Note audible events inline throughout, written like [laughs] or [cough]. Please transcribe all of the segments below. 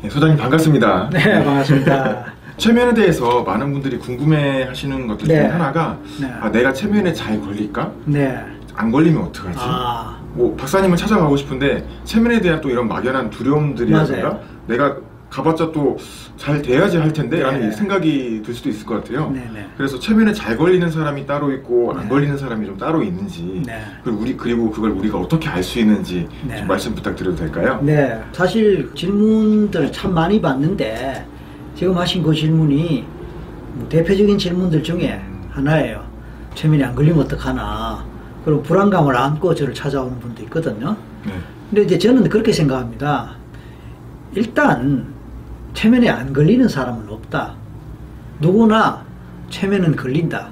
네, 소장님 반갑습니다. [laughs] 네, 반갑습니다. [laughs] 최면에 대해서 많은 분들이 궁금해 하시는 것들 중에 네. 하나가 네. 아, 내가 최면에 잘 걸릴까? 네. 안 걸리면 어떡하지? 아, 뭐 박사님을 찾아가고 싶은데 최면에 대한 또 이런 막연한 두려움들이라든가. 내가 가봤자 또 잘 돼야지 할 텐데 라는 네. 생각이 들 수도 있을 것 같아요. 네 네. 그래서 최면에 잘 걸리는 사람이 따로 있고 안 네. 걸리는 사람이 좀 따로 있는지 네. 그리고 우리 그리고 그걸 우리가 어떻게 알 수 있는지 네. 좀 말씀 부탁드려도 될까요? 네. 사실 질문들 참 많이 받는데 지금 하신 그 질문이 뭐 대표적인 질문들 중에 하나예요. 최면이 안 걸리면 어떡하나. 그리고 불안감을 안고 저를 찾아오는 분도 있거든요. 네. 근데 이제 저는 그렇게 생각합니다. 일단 최면에 안 걸리는 사람은 없다. 누구나 최면은 걸린다.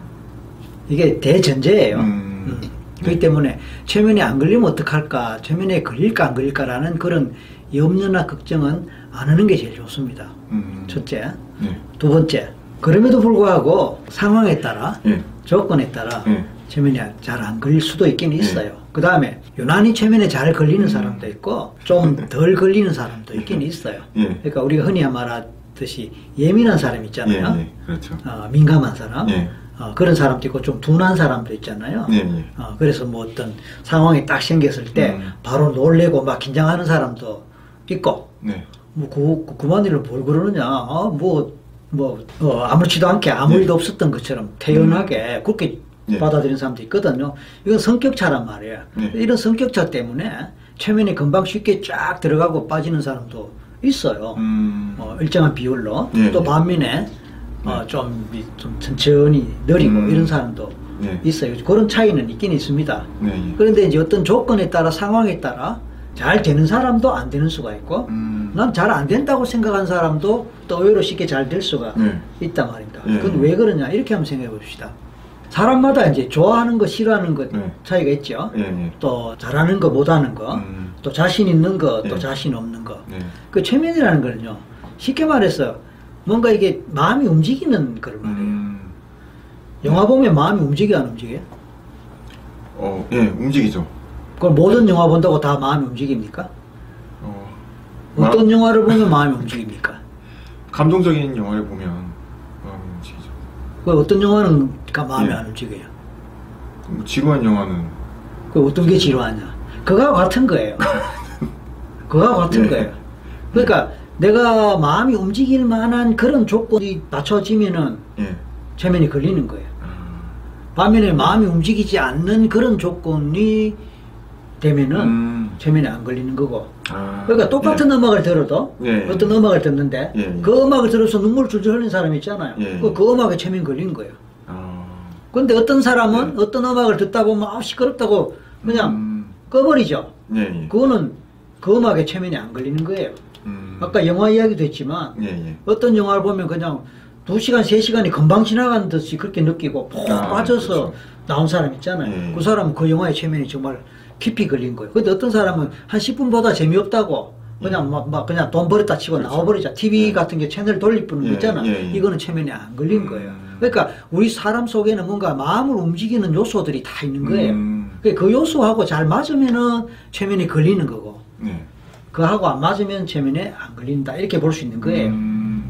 이게 대전제예요. 음, 음. 네. 그렇기 때문에 최면에 안 걸리면 어떡할까, 최면에 걸릴까 안 걸릴까라는 그런 염려나 걱정은 안 하는 게 제일 좋습니다. 음, 첫째. 네. 두 번째. 그럼에도 불구하고 상황에 따라 예. 조건에 따라 예. 최면이 잘 안 걸릴 수도 있긴 있어요. 그 다음에 유난히 최면에 잘 걸리는 사람도 있고 좀 덜 걸리는 사람도 있긴 있어요. 예. 그러니까 우리가 흔히 말하듯이 예민한 사람 예, 있잖아요. 예, 그렇죠. 어, 민감한 사람. 예. 어, 그런 사람도 있고 좀 둔한 사람도 있잖아요. 어, 그래서 뭐 어떤 상황이 딱 생겼을 때 음. 바로 놀래고 막 긴장하는 사람도 있고 네. 뭐 그, 그, 그만 일을 뭘 그러느냐 아, 뭐, 뭐 어, 아무렇지도 않게 아무 네. 일도 없었던 것처럼 태연하게 그렇게 네. 받아들이는 사람도 있거든요 이건 성격차란 말이에요 네. 이런 성격차 때문에 최면에 금방 쉽게 쫙 들어가고 빠지는 사람도 있어요 음, 어, 일정한 비율로 네, 또 네. 반면에 어, 좀, 이- 좀 천천히 느리고 음. 이런 사람도 네. 있어요 그런 차이는 있긴 있습니다 네. 예. 그런데 이제 어떤 조건에 따라 상황에 따라 잘 되는 사람도 안 되는 수가 있고 음, 난잘 안 된다고 생각한 사람도 또 의외로 쉽게 잘 될 수가 네. 있단 말입니다. 예. 그건 왜 그러냐 이렇게 한번 생각해 봅시다. 사람마다 이제 좋아하는 거 싫어하는 것 네. 차이가 있죠. 예, 예. 또 잘하는 거 못하는 거, 음. 또 자신 있는 거, 또 예. 자신 없는 거. 네. 그 최면이라는 거는요. 쉽게 말해서 뭔가 이게 마음이 움직이는 걸 말이에요. 음, 영화 보면 마음이 움직여 안 움직여? 어, 예, 움직이죠. 그걸 모든 영화 본다고 다 마음이 움직입니까? 어, 어떤 마- 영화를 보면 마음이 움직입니까? 감동적인 영화를 보면. 그 어떤 영화는 가 마음이 예. 안 움직여요. 뭐 지루한 영화는 그 어떤 게 지루하냐? 그거와 같은 거예요. [laughs] 그거와 같은 예. 거예요. 그러니까 내가 마음이 움직일 만한 그런 조건이 맞춰지면은 예. 최면이 걸리는 거예요. 아, 반면에 마음이 움직이지 않는 그런 조건이 되면은 음, 최면이 안 걸리는 거고. 아, 그러니까 똑같은 음악을 들어도 예. 어떤 음악을 듣는데 예, 예. 그 음악을 들어서 눈물 줄줄 흘리는 사람이 있잖아요. 예, 그, 예. 그 음악에 최면 걸리는 거예요. 아, 근데 어떤 사람은 예. 어떤 음악을 듣다 보면 아 시끄럽다고 그냥 음, 꺼버리죠. 예, 예. 그거는 그 음악에 최면이 안 걸리는 거예요. 음, 아까 영화 이야기도 했지만 예, 예. 어떤 영화를 보면 그냥 두 시간, 세 시간이 금방 지나간 듯이 그렇게 느끼고 푹 아, 빠져서 그렇죠. 나온 사람 있잖아요. 예. 그 사람은 그 영화의 최면이 정말 깊이 걸린 거예요. 근데 어떤 사람은 한 10분보다 재미없다고 그냥 막, 막 그냥 돈 버렸다 치고 예. 그렇죠. 나와버리자. TV 예. 같은 게 채널 돌릴 뿐 예, 있잖아. 예, 예. 이거는 최면이 안 걸린 음. 거예요. 그러니까 우리 사람 속에는 뭔가 마음을 움직이는 요소들이 다 있는 거예요. 음, 그그 요소하고 잘 맞으면은 최면이 걸리는 거고. 네. 그하고 안 맞으면 최면에 안 걸린다. 이렇게 볼 수 있는 거예요. 음,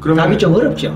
답이 좀 어렵죠.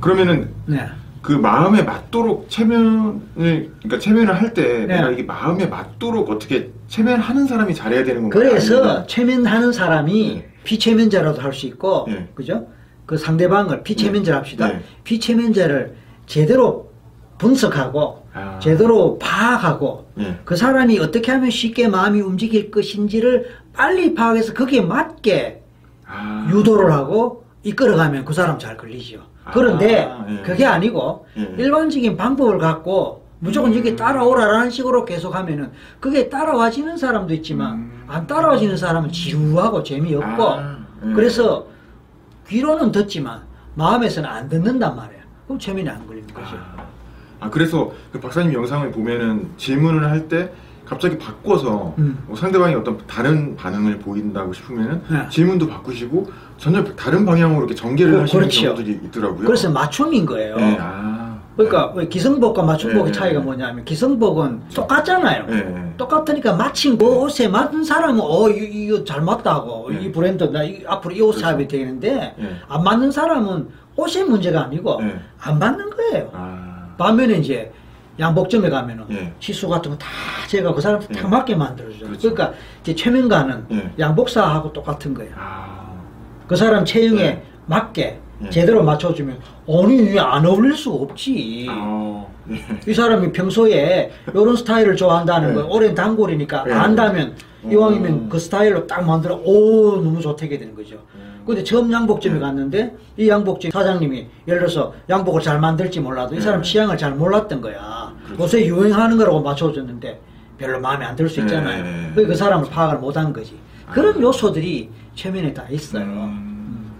그러면은 네. 그 마음에 맞도록 체면을 그러니까 체면을 할때 네. 내가 이게 마음에 맞도록 어떻게 체면하는 사람이 잘해야 되는 건가요? 그래서 아니면- 최면하는 사람이 네. 피최면자라도 할 수 있고, 네. 그죠? 그 상대방을 피최면자를 합시다. 네. 피최면자를 제대로 분석하고, 아. 제대로 파악하고, 예. 그 사람이 어떻게 하면 쉽게 마음이 움직일 것인지를 빨리 파악해서 거기에 맞게 아. 유도를 하고 이끌어가면 그 사람 잘 걸리죠. 그런데 아, 예. 그게 아니고 예. 일반적인 방법을 갖고 무조건 음. 여기 따라오라라는 식으로 계속 하면은 그게 따라와지는 사람도 있지만 음. 안 따라와지는 사람은 지루하고 재미없고 아, 예. 그래서 귀로는 듣지만 마음에서는 안 듣는단 말이에요. 그럼 최면이 안 걸리는 거죠. 아, 아, 그래서 그 박사님 영상을 보면은 질문을 할때 갑자기 바꿔서 음. 뭐 상대방이 어떤 다른 반응을 보인다고 싶으면은 네. 질문도 바꾸시고 전혀 다른 방향으로 이렇게 전개를 그- 하시는 그렇죠. 경우들이 있더라고요. 그래서 맞춤인 거예요. 네, 아. 그러니까 왜 기성복과 맞춤복의 네. 차이가 뭐냐면 기성복은 똑같잖아요. 예, 예. 똑같으니까 마침 그 옷에 맞는 사람은 어 이- 이거 잘 맞다 하고 네. 이 브랜드 나 이- 앞으로 이옷 그렇죠. 사업이 되는데 예. 안 맞는 사람은 옷의 문제가 아니고 네. 안 맞는 거예요. 아. 반면에 이제 양복점에 가면은 예. 시수 같은 거 다 제가 그 사람 딱 예. 맞게 만들어줘요. 그렇죠. 그러니까 이제 최면가는 예. 양복사하고 똑같은 거예요. 아. 그 사람 체형에 네. 맞게 예. 제대로 맞춰주면 아니 안 어울릴 수가 없지. 아. 예. 이 사람이 평소에 이런 스타일을 좋아한다는 네. 거예요. 오랜 단골이니까 네. 안다면 음. 이왕이면 그 스타일로 딱 만들어 오 너무 좋다게 되는 거죠. 음. 근데 처음 양복점에 네. 갔는데 이 양복점 사장님이 예를 들어서 양복을 잘 만들지 몰라도 이 네. 사람 취향을 잘 몰랐던 거야. 그렇죠. 요새 유행하는 거라고 맞춰줬는데 별로 마음에 안 들 수 있잖아요. 네. 그그 사람을 파악을 못한 거지. 그런 아. 요소들이 최면에 다 있어요. 음.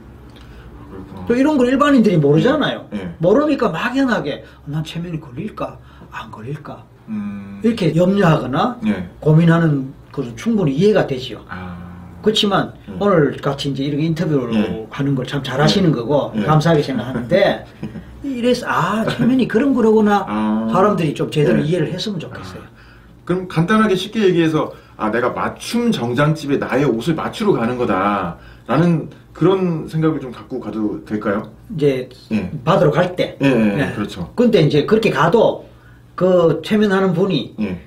아, 그렇구나. 또 이런 걸 일반인들이 모르잖아요. 네. 모르니까 막연하게 난 최면이 걸릴까 안 걸릴까 음. 이렇게 염려하거나 예. 고민하는 것은 충분히 이해가 되지요. 아. 그렇지만 음. 오늘 같이 이제 이렇게 인터뷰를 예. 하는 걸 참 잘하시는 거고 예. 감사하게 생각하는데 [laughs] 이래서 아 최면이 그런 거로구나 아. 사람들이 좀 제대로 예. 이해를 했으면 좋겠어요. 그럼 간단하게 쉽게 얘기해서 아 내가 맞춤 정장집에 나의 옷을 맞추러 가는 거다라는 그런 생각을 좀 갖고 가도 될까요? 이제 예. 받으러 갈 때. 예, 예, 예. 그렇죠. 근데 이제 그렇게 가도 그 최면하는 분이 예.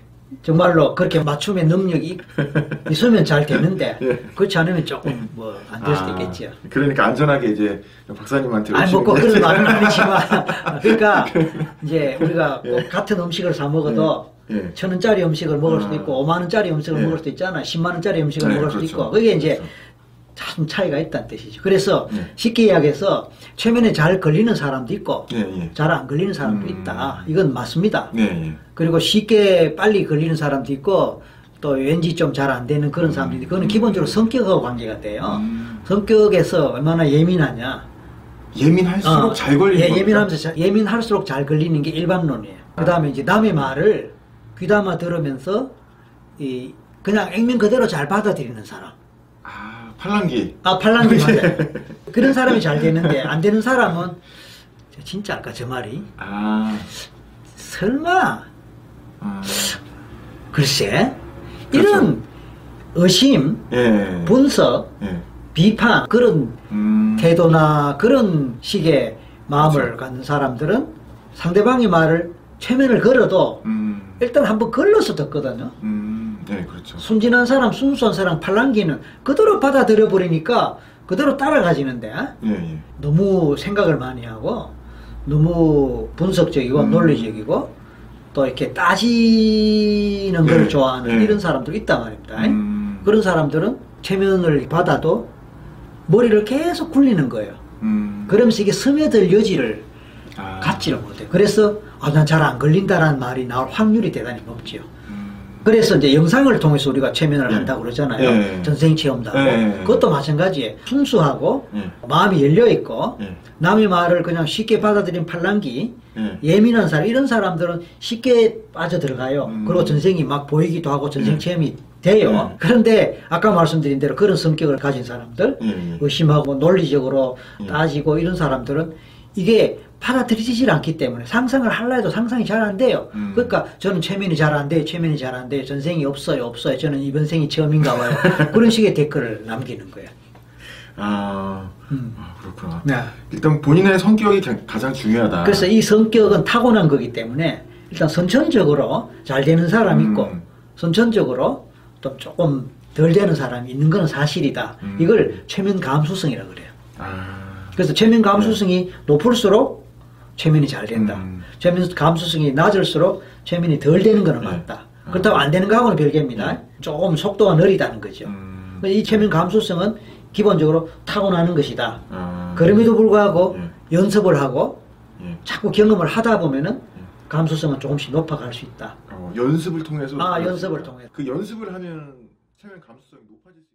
정말로 그렇게 맞춤의 능력이 [laughs] 있으면 잘 되는데 예. 그렇지 않으면 조금 뭐 안 될 수도 아, 있겠지요. 그러니까 안전하게 이제 박사님한테 아니 뭐 그런 말은 아니지만 [laughs] 그러니까 이제 우리가 예. 꼭 같은 음식을 사 먹어도 예. 예. 천 원짜리 음식을 먹을 수도 아. 있고 오만 원짜리 음식을 예. 먹을 수도 있잖아. 십만 원짜리 음식을 네, 먹을 수도 그렇죠. 있고 그게 이제 그렇죠. 참 차이가 있다는 뜻이죠. 그래서 예. 쉽게 이야기해서 최면에 잘 걸리는 사람도 있고 예, 예. 잘안 걸리는 사람도 음. 있다. 이건 맞습니다. 네, 예. 그리고 쉽게 빨리 걸리는 사람도 있고 또 왠지 좀 잘 안 되는 그런 사람도 있고 그거는 기본적으로 성격하고 관계가 돼요. 음. 성격에서 얼마나 예민하냐. 예민할수록 어, 잘 걸리는 예? 예민하면서 자- 예민할수록 잘 걸리는 게 일반론이에요. 그다음에 이제 남의 말을 귀담아 들으면서 이 그냥 액면 그대로 잘 받아들이는 사람. 아, 팔랑기. 아 팔랑귀 맞아요. [laughs] 그런 사람이 잘 되는데 안 되는 사람은 진짜 아까 저 말이 아, 설마 아. 글쎄 그렇죠. 이런 의심, 예. 분석, 예. 비판 그런 음. 태도나 그런 식의 마음을 그렇죠. 갖는 사람들은 상대방의 말을 최면을 걸어도 음. 일단 한번 걸러서 듣거든요. 음. 네, 그렇죠. 순진한 사람, 순수한 사람, 팔랑기는 그대로 받아들여 버리니까 그대로 따라가지는데 예, 예. 너무 생각을 많이 하고 너무 분석적이고 음. 논리적이고 또 이렇게 따지는 걸 네, 좋아하는 네. 이런 사람들 있단 말입니다. 음. 그런 사람들은 체면을 받아도 머리를 계속 굴리는 거예요. 음. 그러면서 이게 스며들 여지를 아. 갖지를 못해요. 그래서 아, 난 잘 안 걸린다라는 말이 나올 확률이 대단히 높지요. 음. 그래서 이제 영상을 통해서 우리가 체면을 네. 한다고 그러잖아요. 네. 전생 체험도 하고. 네. 그것도 마찬가지예요. 순수하고 예. 마음이 열려 있고 예. 남의 말을 그냥 쉽게 받아들인 팔랑기 예. 예민한 사람 이런 사람들은 쉽게 빠져 들어가요. 음. 그리고 전생이 막 보이기도 하고 전생 예. 체험이 돼요. 예. 그런데 아까 말씀드린 대로 그런 성격을 가진 사람들 예, 예. 의심하고 논리적으로 예. 따지고 이런 사람들은 이게 받아들이질 않기 때문에 상상을 하려 해도 상상이 잘 안 돼요. 음. 그러니까 저는 최면이 잘 안 돼요. 최면이 잘 안 돼요. 전생이 없어요. 없어요. 저는 이번 생이 처음인가 봐요. [laughs] 그런 식의 댓글을 남기는 거예요. 아, 음. 아, 그렇구나. 네. 일단 본인의 성격이 가- 가장 중요하다. 그래서 이 성격은 타고난 거기 때문에 일단 선천적으로 잘 되는 사람이 있고 음. 선천적으로 또 조금 덜 되는 사람이 있는 건 사실이다. 음. 이걸 최면 감수성이라고 그래요. 아, 그래서 최면 감수성이 높을수록 최면이 잘 된다. 음. 최면 감수성이 낮을수록 최면이 덜 되는 거는 네. 맞다. 아. 그렇다고 안 되는 거하고는 별개입니다. 조금 속도가 느리다는 거죠. 음. 이 최면 감수성은 기본적으로 타고나는 것이다. 아. 그럼에도 불구하고 예. 연습을 하고 예. 자꾸 경험을 하다 보면은 감수성은 조금씩 높아갈 수 있다. 어, 연습을 통해서 아, 연습을 통해. 그 연습을 하면 체면 감수성이 높아질 수 있다.